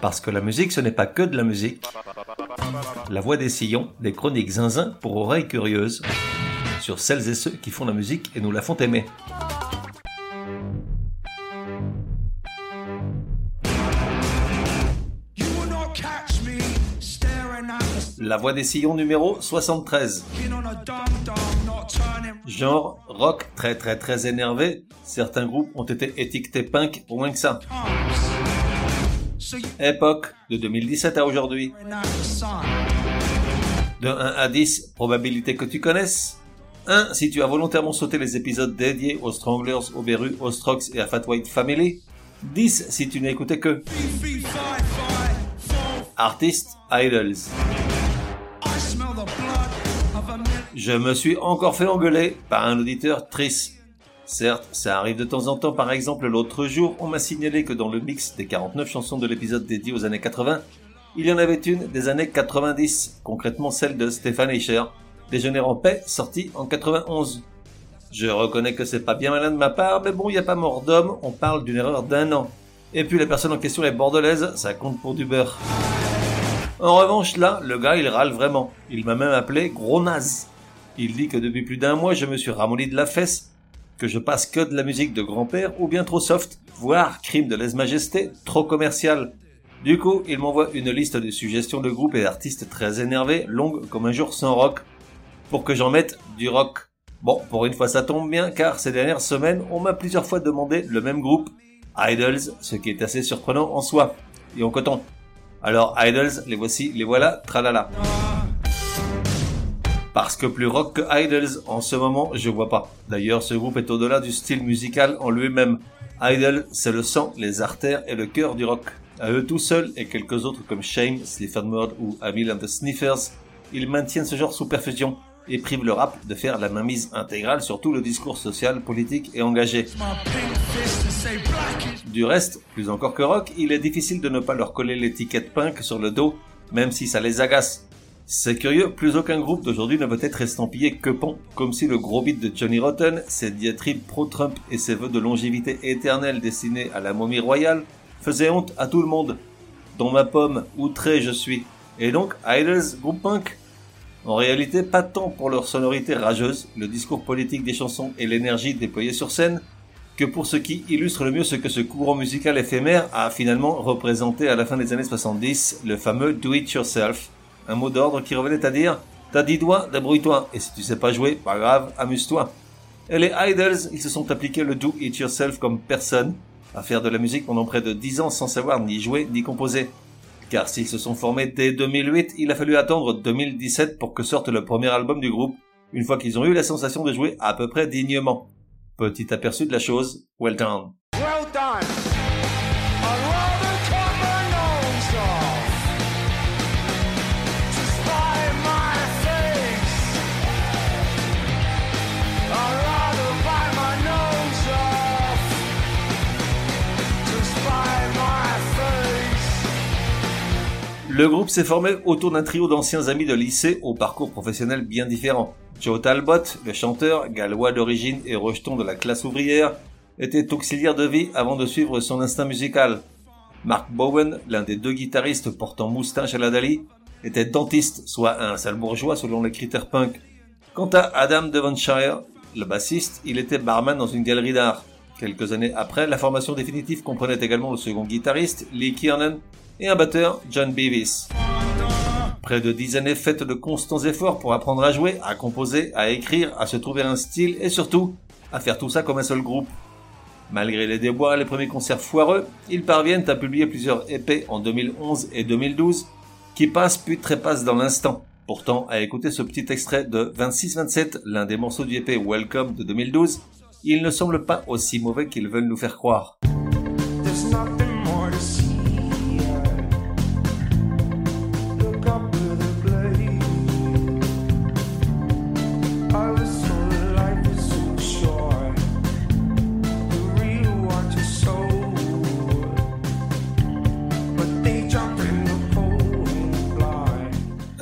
Parce que la musique, ce n'est pas que de la musique. La voix des sillons, des chroniques zinzin pour oreilles curieuses, sur celles et ceux qui font la musique et nous la font aimer. La voix des sillons numéro 73. Genre rock très très très énervé, certains groupes ont été étiquetés punk au moins que ça. Époque de 2017 à aujourd'hui. De 1 à 10, probabilité que tu connaisses. 1 si tu as volontairement sauté les épisodes dédiés aux Stranglers, aux Beru, aux Strokes et à Fat White Family. 10 si tu n'as écouté que Artistes Idols. Je me suis encore fait engueuler par un auditeur triste. Certes, ça arrive de temps en temps, par exemple l'autre jour, on m'a signalé que dans le mix des 49 chansons de l'épisode dédié aux années 80, il y en avait une des années 90, concrètement celle de Stéphane Eicher, Déjeuner en paix, sortie en 91. Je reconnais que c'est pas bien malin de ma part, mais bon, il n'y a pas mort d'homme, on parle d'une erreur d'un an. Et puis la personne en question est bordelaise, ça compte pour du beurre. En revanche, là, le gars, il râle vraiment. Il m'a même appelé gros naze. Il dit que depuis plus d'un mois, je me suis ramolli de la fesse, que je passe que de la musique de grand-père ou bien trop soft, voire crime de lèse-majesté, trop commercial. Du coup, il m'envoie une liste de suggestions de groupes et d'artistes très énervés, longue comme un jour sans rock, pour que j'en mette du rock. Bon, pour une fois ça tombe bien, car ces dernières semaines, on m'a plusieurs fois demandé le même groupe, Idols, ce qui est assez surprenant en soi. Et en coton. Alors Idols, les voici, les voilà, tralala. Parce que plus rock que Idols, en ce moment, je vois pas. D'ailleurs, ce groupe est au-delà du style musical en lui-même. Idol, c'est le sang, les artères et le cœur du rock. À eux tout seuls et quelques autres comme Shame, Sleaford Mode ou Amil and the Sniffers, ils maintiennent ce genre sous perfusion et privent le rap de faire la mainmise intégrale sur tout le discours social, politique et engagé. Du reste, plus encore que rock, il est difficile de ne pas leur coller l'étiquette punk sur le dos, même si ça les agace. C'est curieux, plus aucun groupe d'aujourd'hui ne peut être estampillé que pont, comme si le gros beat de Johnny Rotten, ses diatribes pro-Trump et ses vœux de longévité éternelle destinés à la momie royale, faisaient honte à tout le monde. Dans ma pomme, outré je suis. Et donc, Idols, groupe punk? En réalité, pas tant pour leur sonorité rageuse, le discours politique des chansons et l'énergie déployée sur scène, que pour ce qui illustre le mieux ce que ce courant musical éphémère a finalement représenté à la fin des années 70, le fameux do it yourself, un mot d'ordre qui revenait à dire T'as dix doigts, débrouille-toi, et si tu sais pas jouer, pas grave, amuse-toi. Et les Idols, ils se sont appliqués le do it yourself comme personne, à faire de la musique pendant près de dix ans sans savoir ni jouer ni composer. Car s'ils se sont formés dès 2008, il a fallu attendre 2017 pour que sorte le premier album du groupe, une fois qu'ils ont eu la sensation de jouer à peu près dignement. Petit aperçu de la chose, well done. Well done. Le groupe s'est formé autour d'un trio d'anciens amis de lycée au parcours professionnel bien différent. Joe Talbot, le chanteur, gallois d'origine et rejeton de la classe ouvrière, était auxiliaire de vie avant de suivre son instinct musical. Mark Bowen, l'un des deux guitaristes portant moustache à la Dali, était dentiste, soit un sale bourgeois selon les critères punk. Quant à Adam Devonshire, le bassiste, il était barman dans une galerie d'art. Quelques années après, la formation définitive comprenait également le second guitariste, Lee Kiernan, et un batteur, John Beavis. Près de dix années faites de constants efforts pour apprendre à jouer, à composer, à écrire, à se trouver un style et surtout à faire tout ça comme un seul groupe. Malgré les déboires et les premiers concerts foireux, ils parviennent à publier plusieurs épées en 2011 et 2012 qui passent puis trépassent dans l'instant. Pourtant, à écouter ce petit extrait de 26-27, l'un des morceaux du épée Welcome de 2012, il ne semble pas aussi mauvais qu'ils veulent nous faire croire.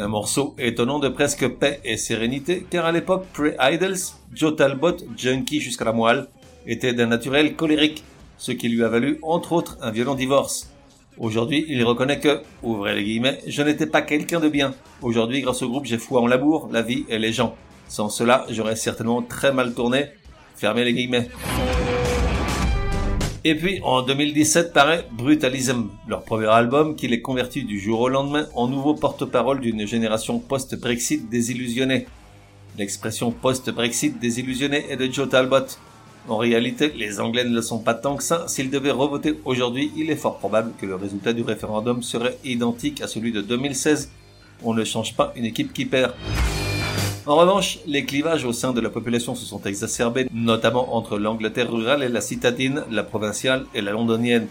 Morceau étonnant de presque paix et sérénité, car à l'époque pre-Idols, Joe Talbot, junkie jusqu'à la moelle, était d'un naturel colérique, ce qui lui a valu entre autres un violent divorce. Aujourd'hui, il reconnaît que, ouvrez les guillemets, je n'étais pas quelqu'un de bien. Aujourd'hui, grâce au groupe, j'ai foi en l'amour, la vie et les gens. Sans cela, j'aurais certainement très mal tourné. Fermez les guillemets. Et puis, en 2017 paraît Brutalism, leur premier album qui les convertit du jour au lendemain en nouveau porte-parole d'une génération post-Brexit désillusionnée. L'expression post-Brexit désillusionnée est de Joe Talbot. En réalité, les Anglais ne le sont pas tant que ça. S'ils devaient revoter aujourd'hui, il est fort probable que le résultat du référendum serait identique à celui de 2016. On ne change pas une équipe qui perd. En revanche, les clivages au sein de la population se sont exacerbés, notamment entre l'Angleterre rurale et la citadine, la provinciale et la londonienne.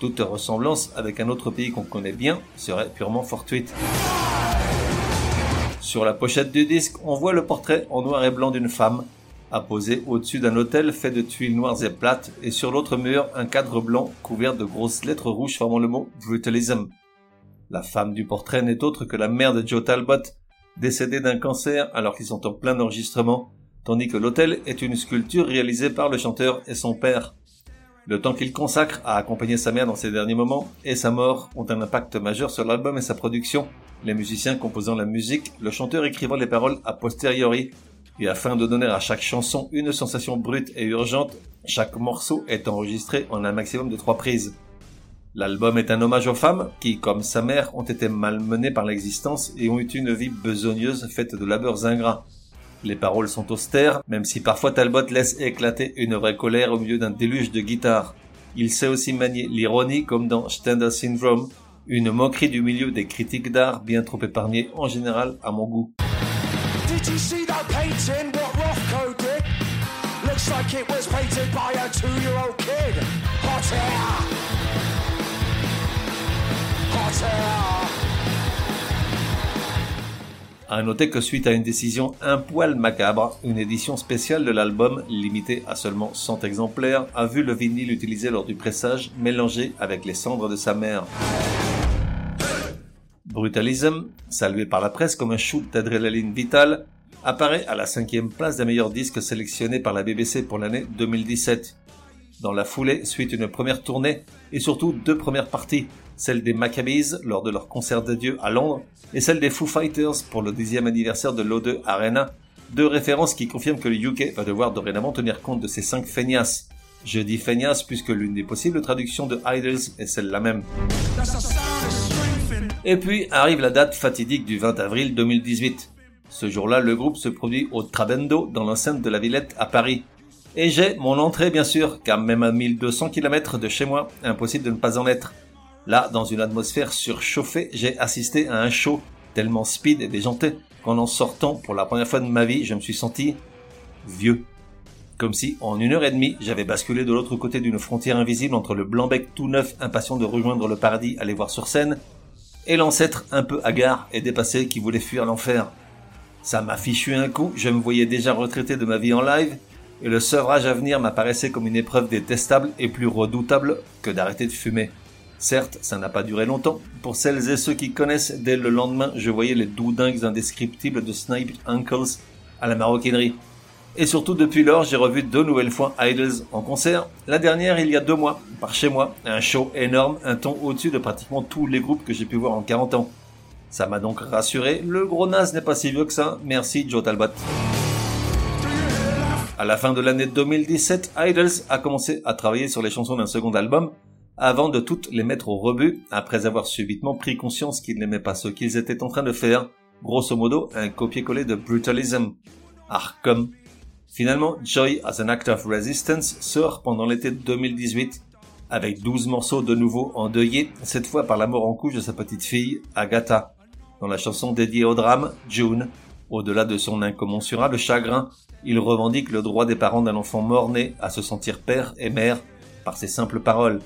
Toute ressemblance avec un autre pays qu'on connaît bien serait purement fortuite. Sur la pochette du disque, on voit le portrait en noir et blanc d'une femme, apposée au-dessus d'un hôtel fait de tuiles noires et plates, et sur l'autre mur, un cadre blanc couvert de grosses lettres rouges formant le mot Brutalism. La femme du portrait n'est autre que la mère de Joe Talbot, décédé d'un cancer alors qu'ils sont en plein enregistrement, tandis que l'hôtel est une sculpture réalisée par le chanteur et son père. Le temps qu'il consacre à accompagner sa mère dans ses derniers moments et sa mort ont un impact majeur sur l'album et sa production, les musiciens composant la musique, le chanteur écrivant les paroles a posteriori, et afin de donner à chaque chanson une sensation brute et urgente, chaque morceau est enregistré en un maximum de trois prises. L'album est un hommage aux femmes qui, comme sa mère, ont été malmenées par l'existence et ont eu une vie besogneuse faite de labeurs ingrats. Les paroles sont austères, même si parfois Talbot laisse éclater une vraie colère au milieu d'un déluge de guitare. Il sait aussi manier l'ironie comme dans Stender Syndrome, une moquerie du milieu des critiques d'art bien trop épargnée en général à mon goût. À noter que suite à une décision un poil macabre, une édition spéciale de l'album, limitée à seulement 100 exemplaires, a vu le vinyle utilisé lors du pressage mélangé avec les cendres de sa mère. Brutalism, salué par la presse comme un shoot d'adrénaline vitale, apparaît à la cinquième place des meilleurs disques sélectionnés par la BBC pour l'année 2017. Dans la foulée suit une première tournée et surtout deux premières parties, celle des Maccabees lors de leur concert d'adieu à Londres et celle des Foo Fighters pour le dixième anniversaire de l'O2 Arena, deux références qui confirment que le UK va devoir dorénavant tenir compte de ces cinq feignasses. Je dis feignasses puisque l'une des possibles traductions de Idols est celle-là même. Et puis arrive la date fatidique du 20 avril 2018. Ce jour-là, le groupe se produit au Trabendo dans l'enceinte de la Villette à Paris. Et j'ai mon entrée bien sûr, car même à 1200 km de chez moi, impossible de ne pas en être. Là, dans une atmosphère surchauffée, j'ai assisté à un show tellement speed et déjanté qu'en en sortant pour la première fois de ma vie, je me suis senti vieux. Comme si, en une heure et demie, j'avais basculé de l'autre côté d'une frontière invisible entre le blanc-bec tout neuf, impatient de rejoindre le paradis, aller voir sur scène, et l'ancêtre un peu hagard et dépassé qui voulait fuir l'enfer. Ça m'a fichu un coup, je me voyais déjà retraité de ma vie en live, et le sevrage à venir m'apparaissait comme une épreuve détestable et plus redoutable que d'arrêter de fumer. Certes, ça n'a pas duré longtemps. Pour celles et ceux qui connaissent, dès le lendemain, je voyais les doudingues indescriptibles de Snipe Uncles à la maroquinerie. Et surtout depuis lors, j'ai revu deux nouvelles fois Idols en concert. La dernière il y a deux mois, par chez moi. Un show énorme, un ton au-dessus de pratiquement tous les groupes que j'ai pu voir en 40 ans. Ça m'a donc rassuré, le gros naze n'est pas si vieux que ça. Merci Joe Talbot. À la fin de l'année 2017, Idols a commencé à travailler sur les chansons d'un second album, avant de toutes les mettre au rebut, après avoir subitement pris conscience qu'ils n'aimaient pas ce qu'ils étaient en train de faire, grosso modo un copier-coller de Brutalism. Arkham. Finalement, Joy as an Act of Resistance sort pendant l'été 2018, avec 12 morceaux de nouveau endeuillés, cette fois par la mort en couche de sa petite fille, Agatha. Dans la chanson dédiée au drame, June, au-delà de son incommensurable chagrin, il revendique le droit des parents d'un enfant mort-né à se sentir père et mère par ses simples paroles.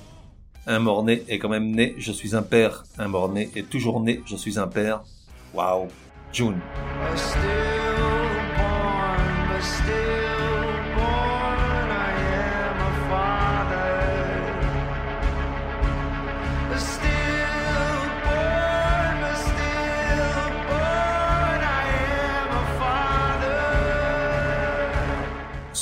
Un mort-né est quand même né, je suis un père. Un mort-né est toujours né, je suis un père. Waouh. June.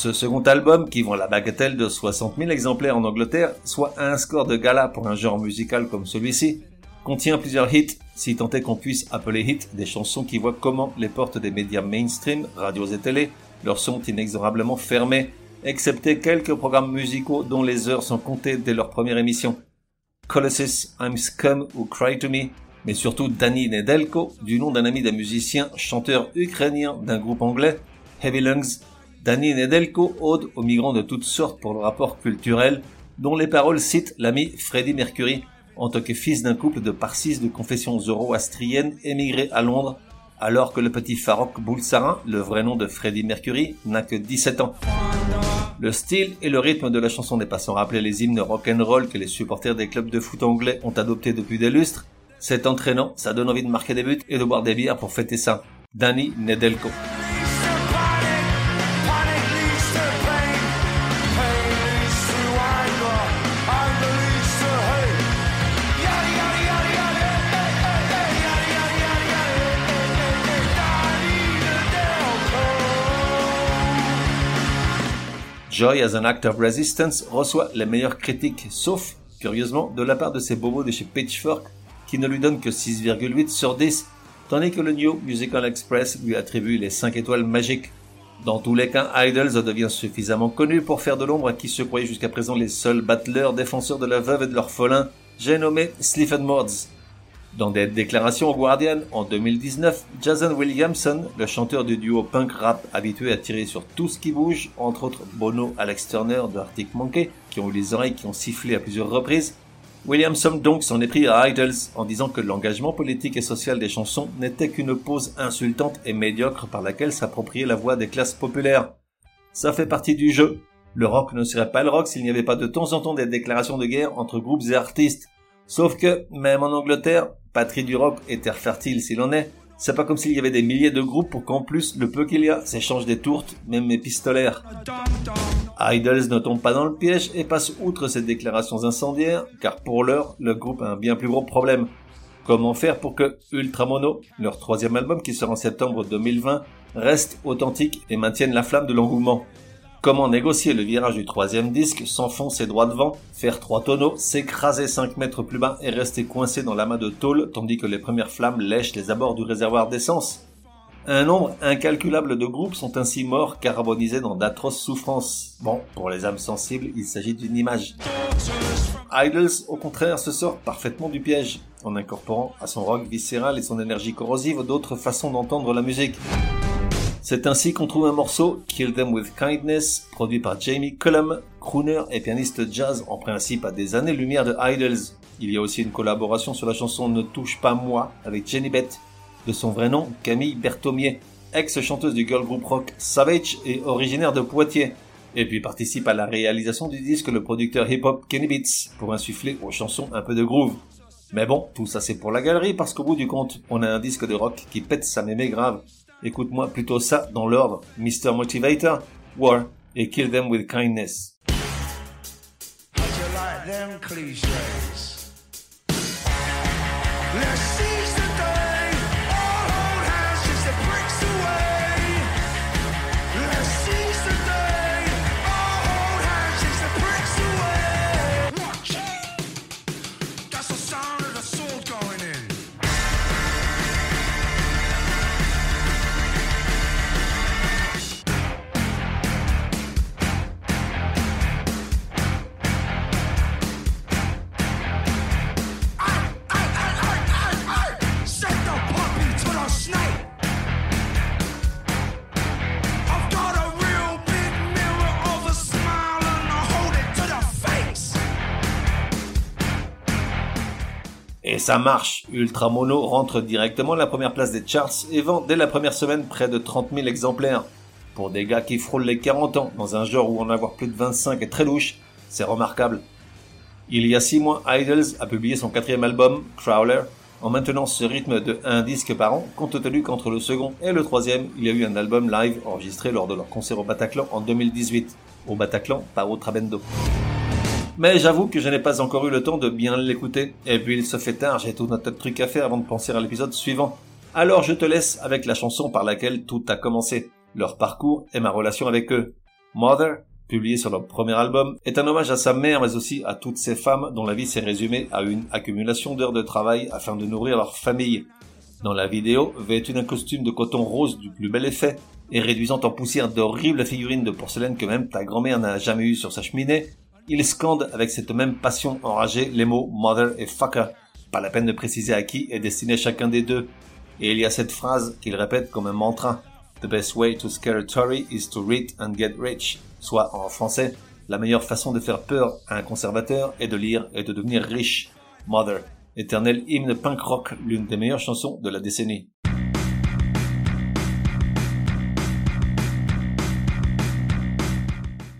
Ce second album, qui vend la bagatelle de 60 000 exemplaires en Angleterre, soit un score de gala pour un genre musical comme celui-ci, contient plusieurs hits, si tant est qu'on puisse appeler hits des chansons qui voient comment les portes des médias mainstream, radios et télé, leur sont inexorablement fermées, excepté quelques programmes musicaux dont les heures sont comptées dès leur première émission. Colossus, I'm Scum ou Cry to Me, mais surtout Danny Nedelko, du nom d'un ami d'un musicien, chanteur ukrainien d'un groupe anglais, Heavy Lungs, Danny Nedelko ode aux migrants de toutes sortes pour le rapport culturel, dont les paroles citent l'ami Freddie Mercury, en tant que fils d'un couple de parsis de confession zoroastrienne émigré à Londres, alors que le petit Farok Boulsarin, le vrai nom de Freddie Mercury, n'a que 17 ans. Le style et le rythme de la chanson n'est pas sans rappeler les hymnes rock'n'roll que les supporters des clubs de foot anglais ont adoptés depuis des lustres. C'est entraînant, ça donne envie de marquer des buts et de boire des bières pour fêter ça. Danny Nedelko. Joy as an Act of Resistance reçoit les meilleures critiques, sauf, curieusement, de la part de ses bobos de chez Pitchfork, qui ne lui donnent que 6,8 sur 10, tandis que le New Musical Express lui attribue les 5 étoiles magiques. Dans tous les cas, Idols devient suffisamment connu pour faire de l'ombre à qui se croyait jusqu'à présent les seuls battleurs défenseurs de la veuve et de l'orphelin, j'ai nommé Mords. Dans des déclarations au Guardian en 2019, Jason Williamson, le chanteur du duo punk rap habitué à tirer sur tout ce qui bouge, entre autres Bono, Alex Turner de Arctic Monkey, qui ont eu les oreilles qui ont sifflé à plusieurs reprises, Williamson donc s'en est pris à Idols en disant que l'engagement politique et social des chansons n'était qu'une pose insultante et médiocre par laquelle s'approprier la voix des classes populaires. Ça fait partie du jeu. Le rock ne serait pas le rock s'il n'y avait pas de temps en temps des déclarations de guerre entre groupes et artistes. Sauf que, même en Angleterre, patrie du rock et terre fertile s'il en est, c'est pas comme s'il y avait des milliers de groupes pour qu'en plus, le peu qu'il y a s'échange des tourtes, même épistolaires. Idols ne tombe pas dans le piège et passe outre ces déclarations incendiaires, car pour l'heure, le groupe a un bien plus gros problème. Comment faire pour que Ultramono, leur troisième album qui sort en septembre 2020, reste authentique et maintienne la flamme de l'engouement? Comment négocier le virage du troisième disque, s'enfoncer droit devant, faire trois tonneaux, s'écraser 5 mètres plus bas et rester coincé dans l'amas de tôle tandis que les premières flammes lèchent les abords du réservoir d'essence Un nombre incalculable de groupes sont ainsi morts carbonisés dans d'atroces souffrances. Bon, pour les âmes sensibles, il s'agit d'une image. Idols, au contraire, se sort parfaitement du piège, en incorporant à son rock viscéral et son énergie corrosive d'autres façons d'entendre la musique. C'est ainsi qu'on trouve un morceau, Kill Them With Kindness, produit par Jamie Cullum, crooner et pianiste jazz en principe à des années-lumière de Idols. Il y a aussi une collaboration sur la chanson Ne touche pas moi avec Jenny Beth, de son vrai nom Camille Berthomier, ex-chanteuse du girl group rock Savage et originaire de Poitiers. Et puis participe à la réalisation du disque le producteur hip-hop Kenny Beats pour insuffler aux chansons un peu de groove. Mais bon, tout ça c'est pour la galerie parce qu'au bout du compte, on a un disque de rock qui pète sa mémé grave. Écoute-moi plutôt ça dans l'ordre. Mr. Motivator, War et Kill Them With Kindness. Ça marche. Ultramono rentre directement la première place des charts et vend dès la première semaine près de 30 000 exemplaires. Pour des gars qui frôlent les 40 ans, dans un genre où en avoir plus de 25 est très louche, c'est remarquable. Il y a 6 mois, Idols a publié son quatrième album, Crawler, en maintenant ce rythme de un disque par an, compte tenu qu'entre le second et le troisième, il y a eu un album live enregistré lors de leur concert au Bataclan en 2018. Au Bataclan, par Trabendo mais j'avoue que je n'ai pas encore eu le temps de bien l'écouter. Et puis il se fait tard, j'ai tout un tas de trucs à faire avant de penser à l'épisode suivant. Alors je te laisse avec la chanson par laquelle tout a commencé, leur parcours et ma relation avec eux. Mother, publié sur leur premier album, est un hommage à sa mère mais aussi à toutes ces femmes dont la vie s'est résumée à une accumulation d'heures de travail afin de nourrir leur famille. Dans la vidéo, vêtue d'un costume de coton rose du plus bel effet et réduisant en poussière d'horribles figurines de porcelaine que même ta grand-mère n'a jamais eu sur sa cheminée, il scande avec cette même passion enragée les mots mother et fucker. Pas la peine de préciser à qui est destiné chacun des deux. Et il y a cette phrase qu'il répète comme un mantra. The best way to scare a Tory is to read and get rich. Soit en français, la meilleure façon de faire peur à un conservateur est de lire et de devenir riche. Mother, éternel hymne punk rock, l'une des meilleures chansons de la décennie.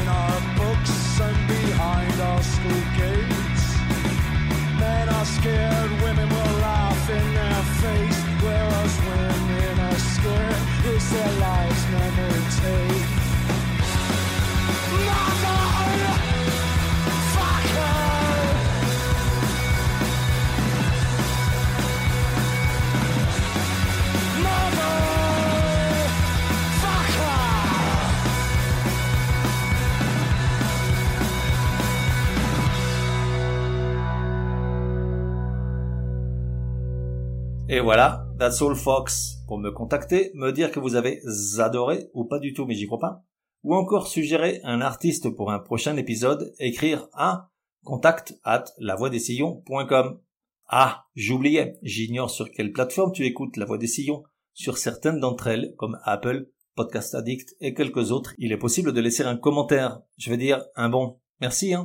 In our books and behind our school gates. Men are scared, women Et voilà, that's all Fox. Pour me contacter, me dire que vous avez adoré ou pas du tout, mais j'y crois pas. Ou encore suggérer un artiste pour un prochain épisode, écrire à contact at lavoidessillons.com. Ah, j'oubliais, j'ignore sur quelle plateforme tu écoutes La Voix des Sillons. Sur certaines d'entre elles, comme Apple, Podcast Addict et quelques autres, il est possible de laisser un commentaire. Je veux dire, un bon. Merci, hein.